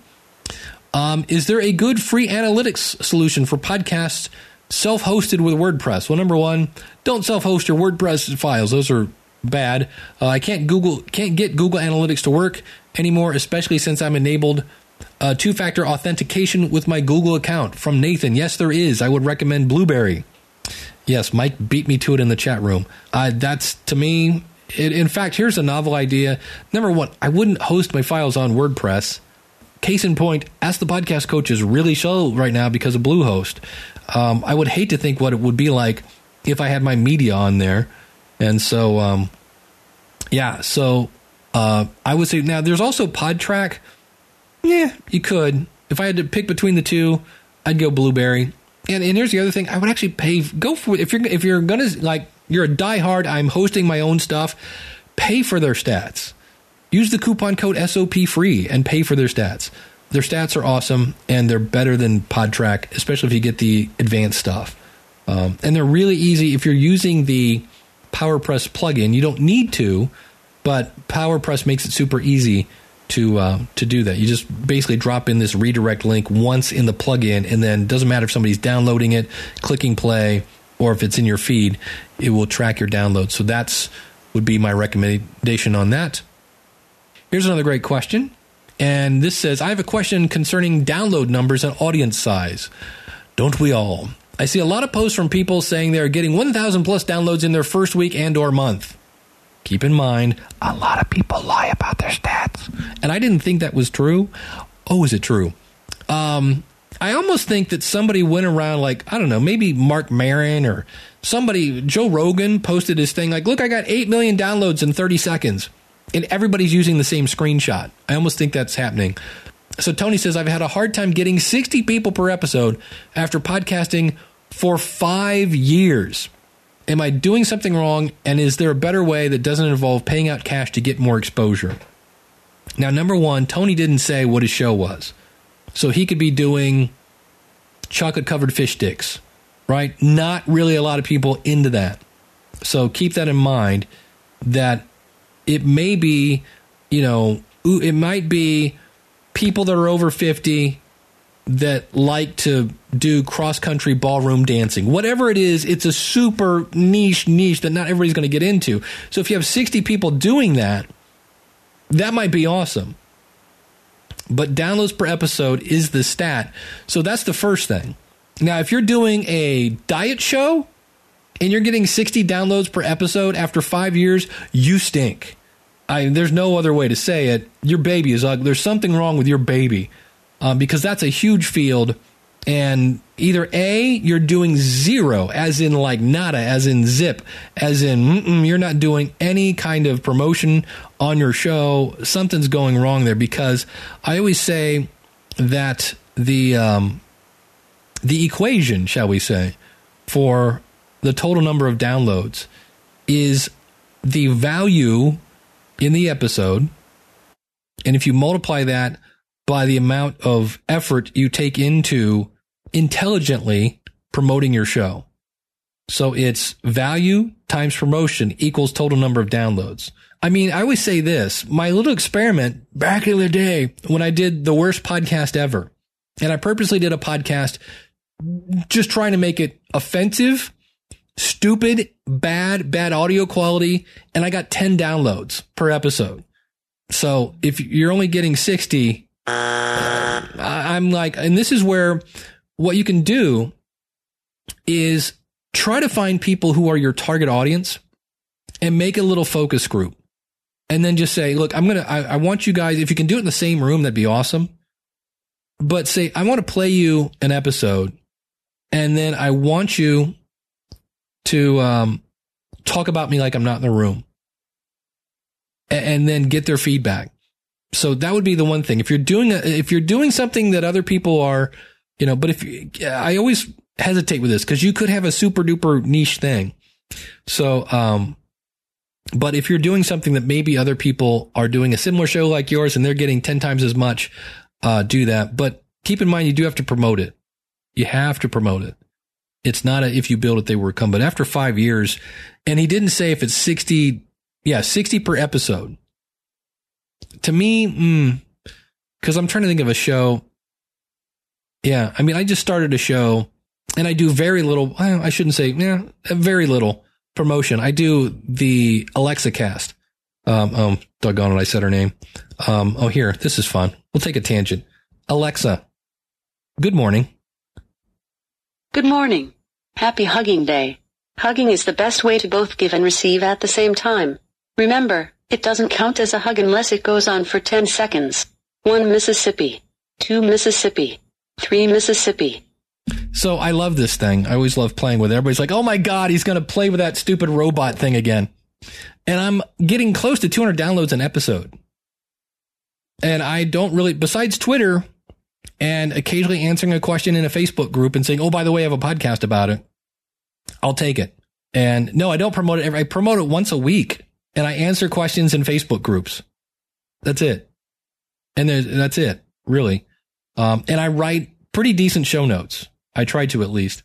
Um, is there a good free analytics solution for podcasts self-hosted with WordPress? Well, number one, don't self-host your WordPress files; those are bad. Uh, I can't Google can't get Google Analytics to work anymore, especially since I'm enabled uh, two-factor authentication with my Google account. From Nathan, yes, there is. I would recommend Blubrry. Yes, Mike beat me to it in the chat room. Uh, that's to me. It, in fact, here's a novel idea. Number one, I wouldn't host my files on WordPress. Case in point, Ask the Podcast Coach is really slow right now because of Bluehost. Um, I would hate to think what it would be like if I had my media on there. And so, um, yeah, so uh, I would say now there's also Podtrac. Yeah, you could. If I had to pick between the two, I'd go Blubrry. And, and here's the other thing: I would actually pay. Go for if you're if you're gonna like you're a diehard. I'm hosting my own stuff. Pay for their stats. Use the coupon code SOP free and pay for their stats. their stats are awesome and they're better than Podtrac, especially if you get the advanced stuff. Um, and they're really easy if you're using the PowerPress plugin. You don't need to, but PowerPress makes it super easy to uh, to do that. You just basically drop in this redirect link once in the plugin, and then doesn't matter if somebody's downloading it, clicking play, or if it's in your feed, it will track your download. So that's would be my recommendation on that. Here's another great question. And this says, I have a question concerning download numbers and audience size. Don't we all? I see a lot of posts from people saying they're getting 1,000 plus downloads in their first week and or month. Keep in mind, a lot of people lie about their stats. And I didn't think that was true. Oh, is it true? Um, I almost think that somebody went around like, I don't know, maybe Mark Maron or somebody, Joe Rogan posted his thing like, look, I got 8 million downloads in 30 seconds. And everybody's using the same screenshot. I almost think that's happening. So Tony says, I've had a hard time getting 60 people per episode after podcasting for five years. Am I doing something wrong? And is there a better way that doesn't involve paying out cash to get more exposure? Now, number one, Tony didn't say what his show was. So he could be doing chocolate covered fish sticks, right? Not really a lot of people into that. So keep that in mind that it may be, you know, it might be people that are over 50 that like to do cross country ballroom dancing. Whatever it is, it's a super niche niche that not everybody's going to get into. So if you have 60 people doing that, that might be awesome. But downloads per episode is the stat. So that's the first thing. Now, if you're doing a diet show and you're getting 60 downloads per episode after five years, you stink. I, there's no other way to say it. Your baby is ugly. There's something wrong with your baby um, because that's a huge field. And either A, you're doing zero, as in like nada, as in zip, as in you're not doing any kind of promotion on your show. Something's going wrong there because I always say that the um, the equation, shall we say, for the total number of downloads is the value in the episode. And if you multiply that by the amount of effort you take into intelligently promoting your show. So it's value times promotion equals total number of downloads. I mean, I always say this, my little experiment back in the day when I did the worst podcast ever, and I purposely did a podcast just trying to make it offensive stupid, bad, bad audio quality, and I got 10 downloads per episode. So if you're only getting 60, I'm like, and this is where what you can do is try to find people who are your target audience and make a little focus group. And then just say, look, I'm going to, I want you guys, if you can do it in the same room, that'd be awesome. But say, I want to play you an episode and then I want you to um, talk about me like I'm not in the room and, and then get their feedback. So that would be the one thing. If you're doing a, if you're doing something that other people are, you know, but if I always hesitate with this because you could have a super duper niche thing. So, um, but if you're doing something that maybe other people are doing a similar show like yours and they're getting 10 times as much, uh, do that. But keep in mind, you do have to promote it. You have to promote it. It's not a if you build it, they will come. But after five years, and he didn't say if it's 60, yeah, 60 per episode. To me, mm, cause I'm trying to think of a show. Yeah. I mean, I just started a show and I do very little. I shouldn't say, yeah, very little promotion. I do the Alexa cast. Um, um, doggone it. I said her name. Um, oh, here, this is fun. We'll take a tangent. Alexa, good morning. Good morning. Happy Hugging Day. Hugging is the best way to both give and receive at the same time. Remember, it doesn't count as a hug unless it goes on for 10 seconds. 1 Mississippi. 2 Mississippi. 3 Mississippi. So I love this thing. I always love playing with it. Everybody's like, oh my God, he's going to play with that stupid robot thing again. And I'm getting close to 200 downloads an episode. And I don't really, besides Twitter, and occasionally answering a question in a Facebook group and saying, "Oh, by the way, I have a podcast about it." I'll take it. And no, I don't promote it. I promote it once a week, and I answer questions in Facebook groups. That's it. And that's it, really. Um, and I write pretty decent show notes. I try to at least.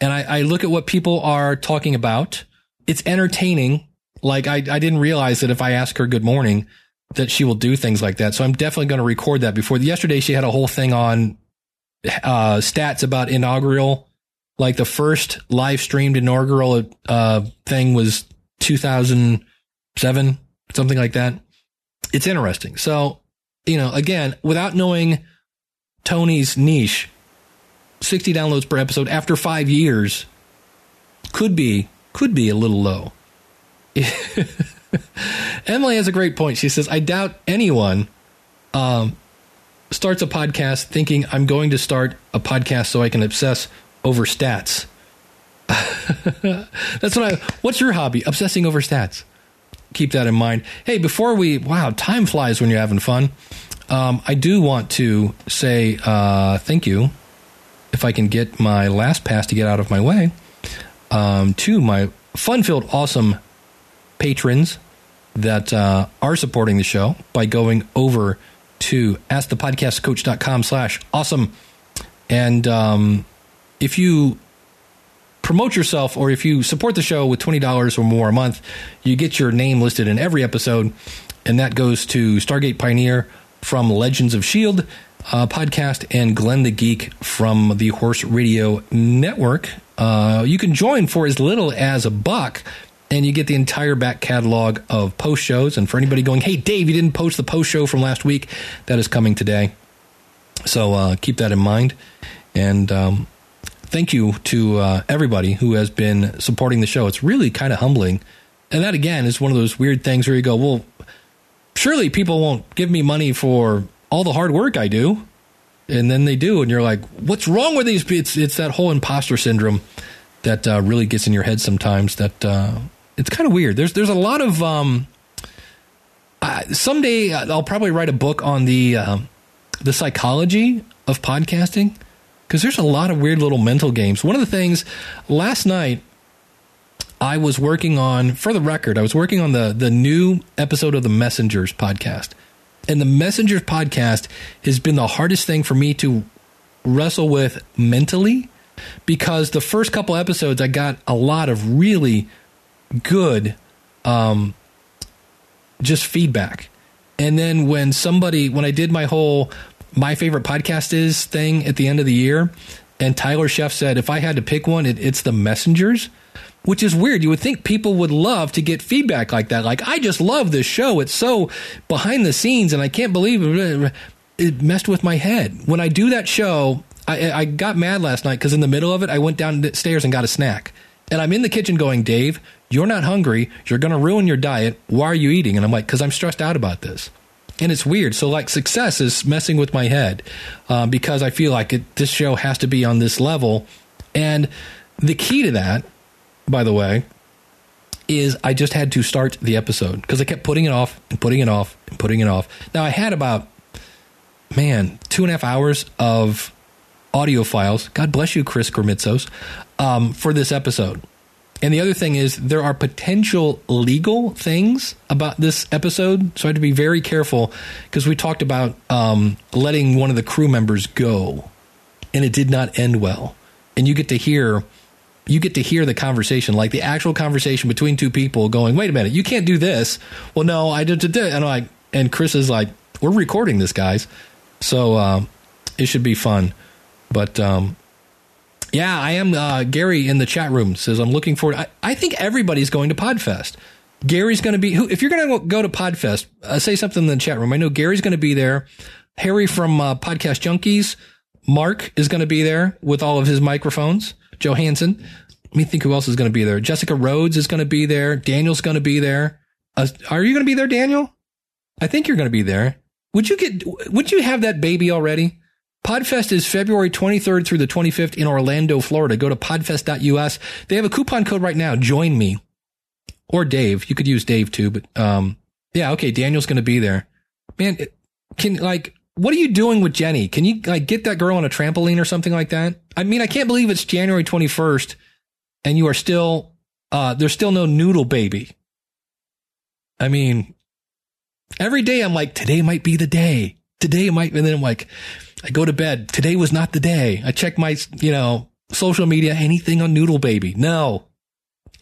And I, I look at what people are talking about. It's entertaining. Like I, I didn't realize that if I ask her good morning, that she will do things like that. So I'm definitely going to record that before. Yesterday, she had a whole thing on uh, stats about inaugural. Like the first live streamed inaugural uh, thing was 2007, something like that. It's interesting. So, you know, again, without knowing Tony's niche, 60 downloads per episode after five years could be could be a little low. Emily has a great point. She says, "I doubt anyone um, starts a podcast thinking I'm going to start a podcast so I can obsess over stats." That's what I. What's your hobby? Obsessing over stats. Keep that in mind. Hey, before we, wow, time flies when you're having fun. Um, I do want to say uh, thank you, if I can get my LastPass to get out of my way, um, to my fun-filled, awesome patrons that uh, are supporting the show by going over to askthepodcastcoach.com slash awesome. And um, if you promote yourself or if you support the show with $20 or more a month, you get your name listed in every episode. And that goes to Stargate Pioneer from Legends of S.H.I.E.L.D. Uh, podcast and Glenn the Geek from the Horse Radio Network. Uh, you can join for as little as a buck and you get the entire back catalog of post shows. And for anybody going, hey, Dave, you didn't post the post show from last week, that is coming today. So uh, keep that in mind. And um, thank you to uh, everybody who has been supporting the show. It's really kind of humbling. And that, again, is one of those weird things where you go, well, surely people won't give me money for all the hard work I do. And then they do. And you're like, what's wrong with these? It's, it's that whole imposter syndrome that uh, really gets in your head sometimes that uh, it's kind of weird. There's there's a lot of um, uh, someday I'll probably write a book on the uh, the psychology of podcasting because there's a lot of weird little mental games. One of the things last night I was working on, for the record, I was working on the the new episode of the Messengers podcast, and the Messengers podcast has been the hardest thing for me to wrestle with mentally because the first couple episodes I got a lot of really good um, just feedback. And then when somebody, when I did my whole my favorite podcast is thing at the end of the year, and Tyler Chef said, if I had to pick one, it, it's the Messengers, which is weird. You would think people would love to get feedback like that. Like, I just love this show. It's so behind the scenes, and I can't believe it, it messed with my head. When I do that show, I, I got mad last night because in the middle of it, I went downstairs and got a snack. And I'm in the kitchen going, Dave, you're not hungry. You're going to ruin your diet. Why are you eating? And I'm like, because I'm stressed out about this. And it's weird. So, like, success is messing with my head uh, because I feel like it, this show has to be on this level. And the key to that, by the way, is I just had to start the episode because I kept putting it off and putting it off and putting it off. Now, I had about, man, two and a half hours of audio files. God bless you, Chris Gormitzos, um, for this episode. And the other thing is, there are potential legal things about this episode, so I have to be very careful because we talked about um, letting one of the crew members go, and it did not end well. And you get to hear, you get to hear the conversation, like the actual conversation between two people, going, "Wait a minute, you can't do this." Well, no, I did. did. And I, and Chris is like, "We're recording this, guys," so um, it should be fun. But um, yeah, I am. Uh, Gary in the chat room says I'm looking forward. I, I think everybody's going to Podfest. Gary's going to be. Who, if you're going to go to Podfest, uh, say something in the chat room. I know Gary's going to be there. Harry from uh, Podcast Junkies, Mark is going to be there with all of his microphones. Johansson. Let me think who else is going to be there. Jessica Rhodes is going to be there. Daniel's going to be there. Uh, are you going to be there, Daniel? I think you're going to be there. Would you get? Would you have that baby already? Podfest is February 23rd through the 25th in Orlando, Florida. Go to podfest.us. They have a coupon code right now. Join me or Dave. You could use Dave too, but, um, yeah, okay. Daniel's going to be there. Man, can like, what are you doing with Jenny? Can you like get that girl on a trampoline or something like that? I mean, I can't believe it's January 21st and you are still, uh, there's still no noodle baby. I mean, every day I'm like, today might be the day. Today might, and then I'm like, I go to bed. Today was not the day. I check my, you know, social media, anything on Noodle Baby. No.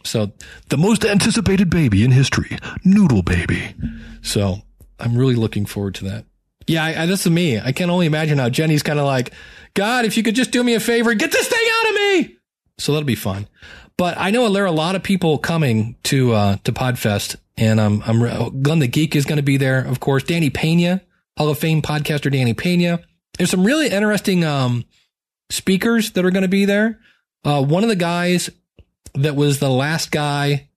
So the most anticipated baby in history, Noodle Baby. So I'm really looking forward to that. Yeah, I, I, this is me. I can only imagine how Jenny's kind of like, God, if you could just do me a favor, get this thing out of me. So that'll be fun. But I know there are a lot of people coming to uh, to Podfest, and I'm Glenn the Geek is going to be there, of course. Danny Pena, Hall of Fame podcaster Danny Pena. There's some really interesting um, speakers that are going to be there. Uh, one of the guys that was the last guy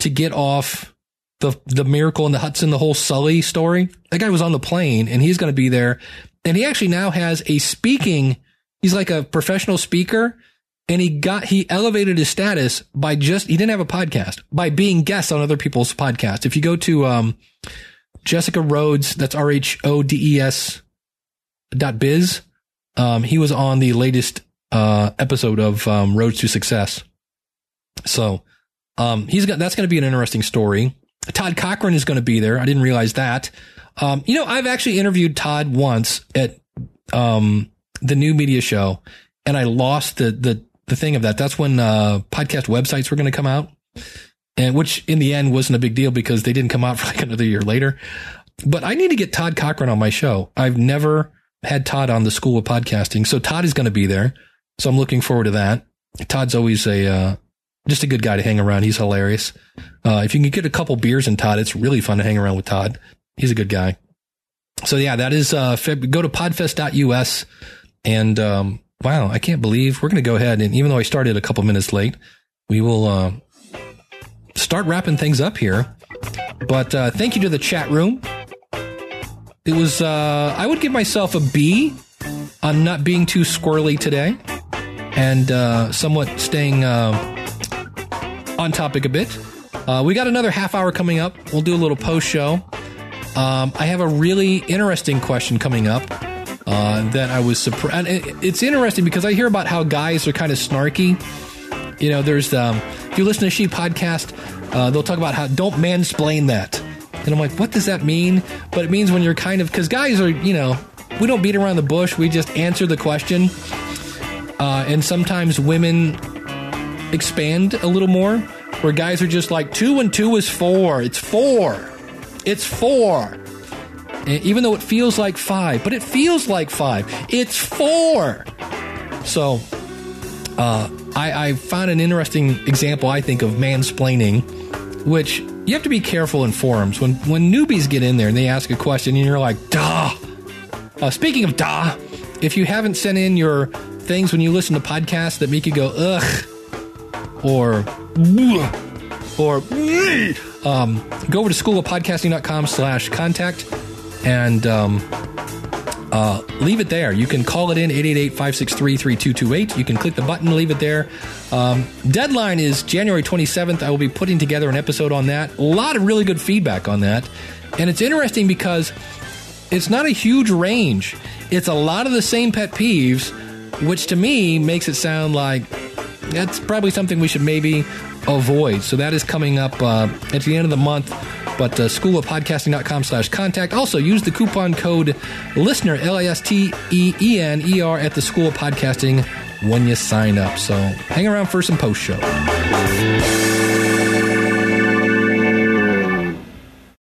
to get off the the miracle in the Hudson, the whole Sully story. That guy was on the plane, and he's going to be there. And he actually now has a speaking. He's like a professional speaker, and he got he elevated his status by just he didn't have a podcast by being guests on other people's podcasts. If you go to um, Jessica Rhodes, that's R H O D E S dot biz. Um, he was on the latest uh, episode of um, Rhodes to Success. So um, he's got that's going to be an interesting story. Todd Cochran is going to be there. I didn't realize that. Um, you know, I've actually interviewed Todd once at um, the new media show, and I lost the the the thing of that. That's when uh, podcast websites were going to come out, and which in the end wasn't a big deal because they didn't come out for like another year later. But I need to get Todd Cochran on my show. I've never had Todd on the School of Podcasting, so Todd is going to be there. So I'm looking forward to that. Todd's always a uh, just a good guy to hang around. He's hilarious. Uh, if you can get a couple beers in Todd, it's really fun to hang around with Todd. He's a good guy. So yeah, that is, uh, Feb- go to podfest.us and, um, wow, I can't believe we're going to go ahead. And even though I started a couple minutes late, we will, uh, start wrapping things up here. But, uh, thank you to the chat room. It was, uh, I would give myself a B on not being too squirrely today and, uh, somewhat staying, uh, on topic a bit. Uh, we got another half hour coming up. We'll do a little post show. Um, I have a really interesting question coming up uh, that I was surprised. It's interesting because I hear about how guys are kind of snarky. You know, there's um, if you listen to She podcast, uh, they'll talk about how don't mansplain that, and I'm like, what does that mean? But it means when you're kind of because guys are, you know, we don't beat around the bush. We just answer the question, uh, and sometimes women expand a little more, where guys are just like, two and two is four. It's four. It's four. And even though it feels like five, but it feels like five. It's four. So, uh, I, I found an interesting example, I think, of mansplaining, which you have to be careful in forums. When, when newbies get in there and they ask a question and you're like, duh. Uh, speaking of duh, if you haven't sent in your things when you listen to podcasts that make you go, ugh, or or um, go over to schoolofpodcasting.com slash contact and um, uh, leave it there. You can call it in 888-563-3228. You can click the button, leave it there. Um, deadline is January 27th. I will be putting together an episode on that. A lot of really good feedback on that. And it's interesting because it's not a huge range. It's a lot of the same pet peeves, which to me makes it sound like that's probably something we should maybe avoid. So that is coming up uh, at the end of the month. But uh, schoolofpodcasting.com slash contact. Also, use the coupon code LISTENER, L I S T E E N E R, at the School of Podcasting when you sign up. So hang around for some post show.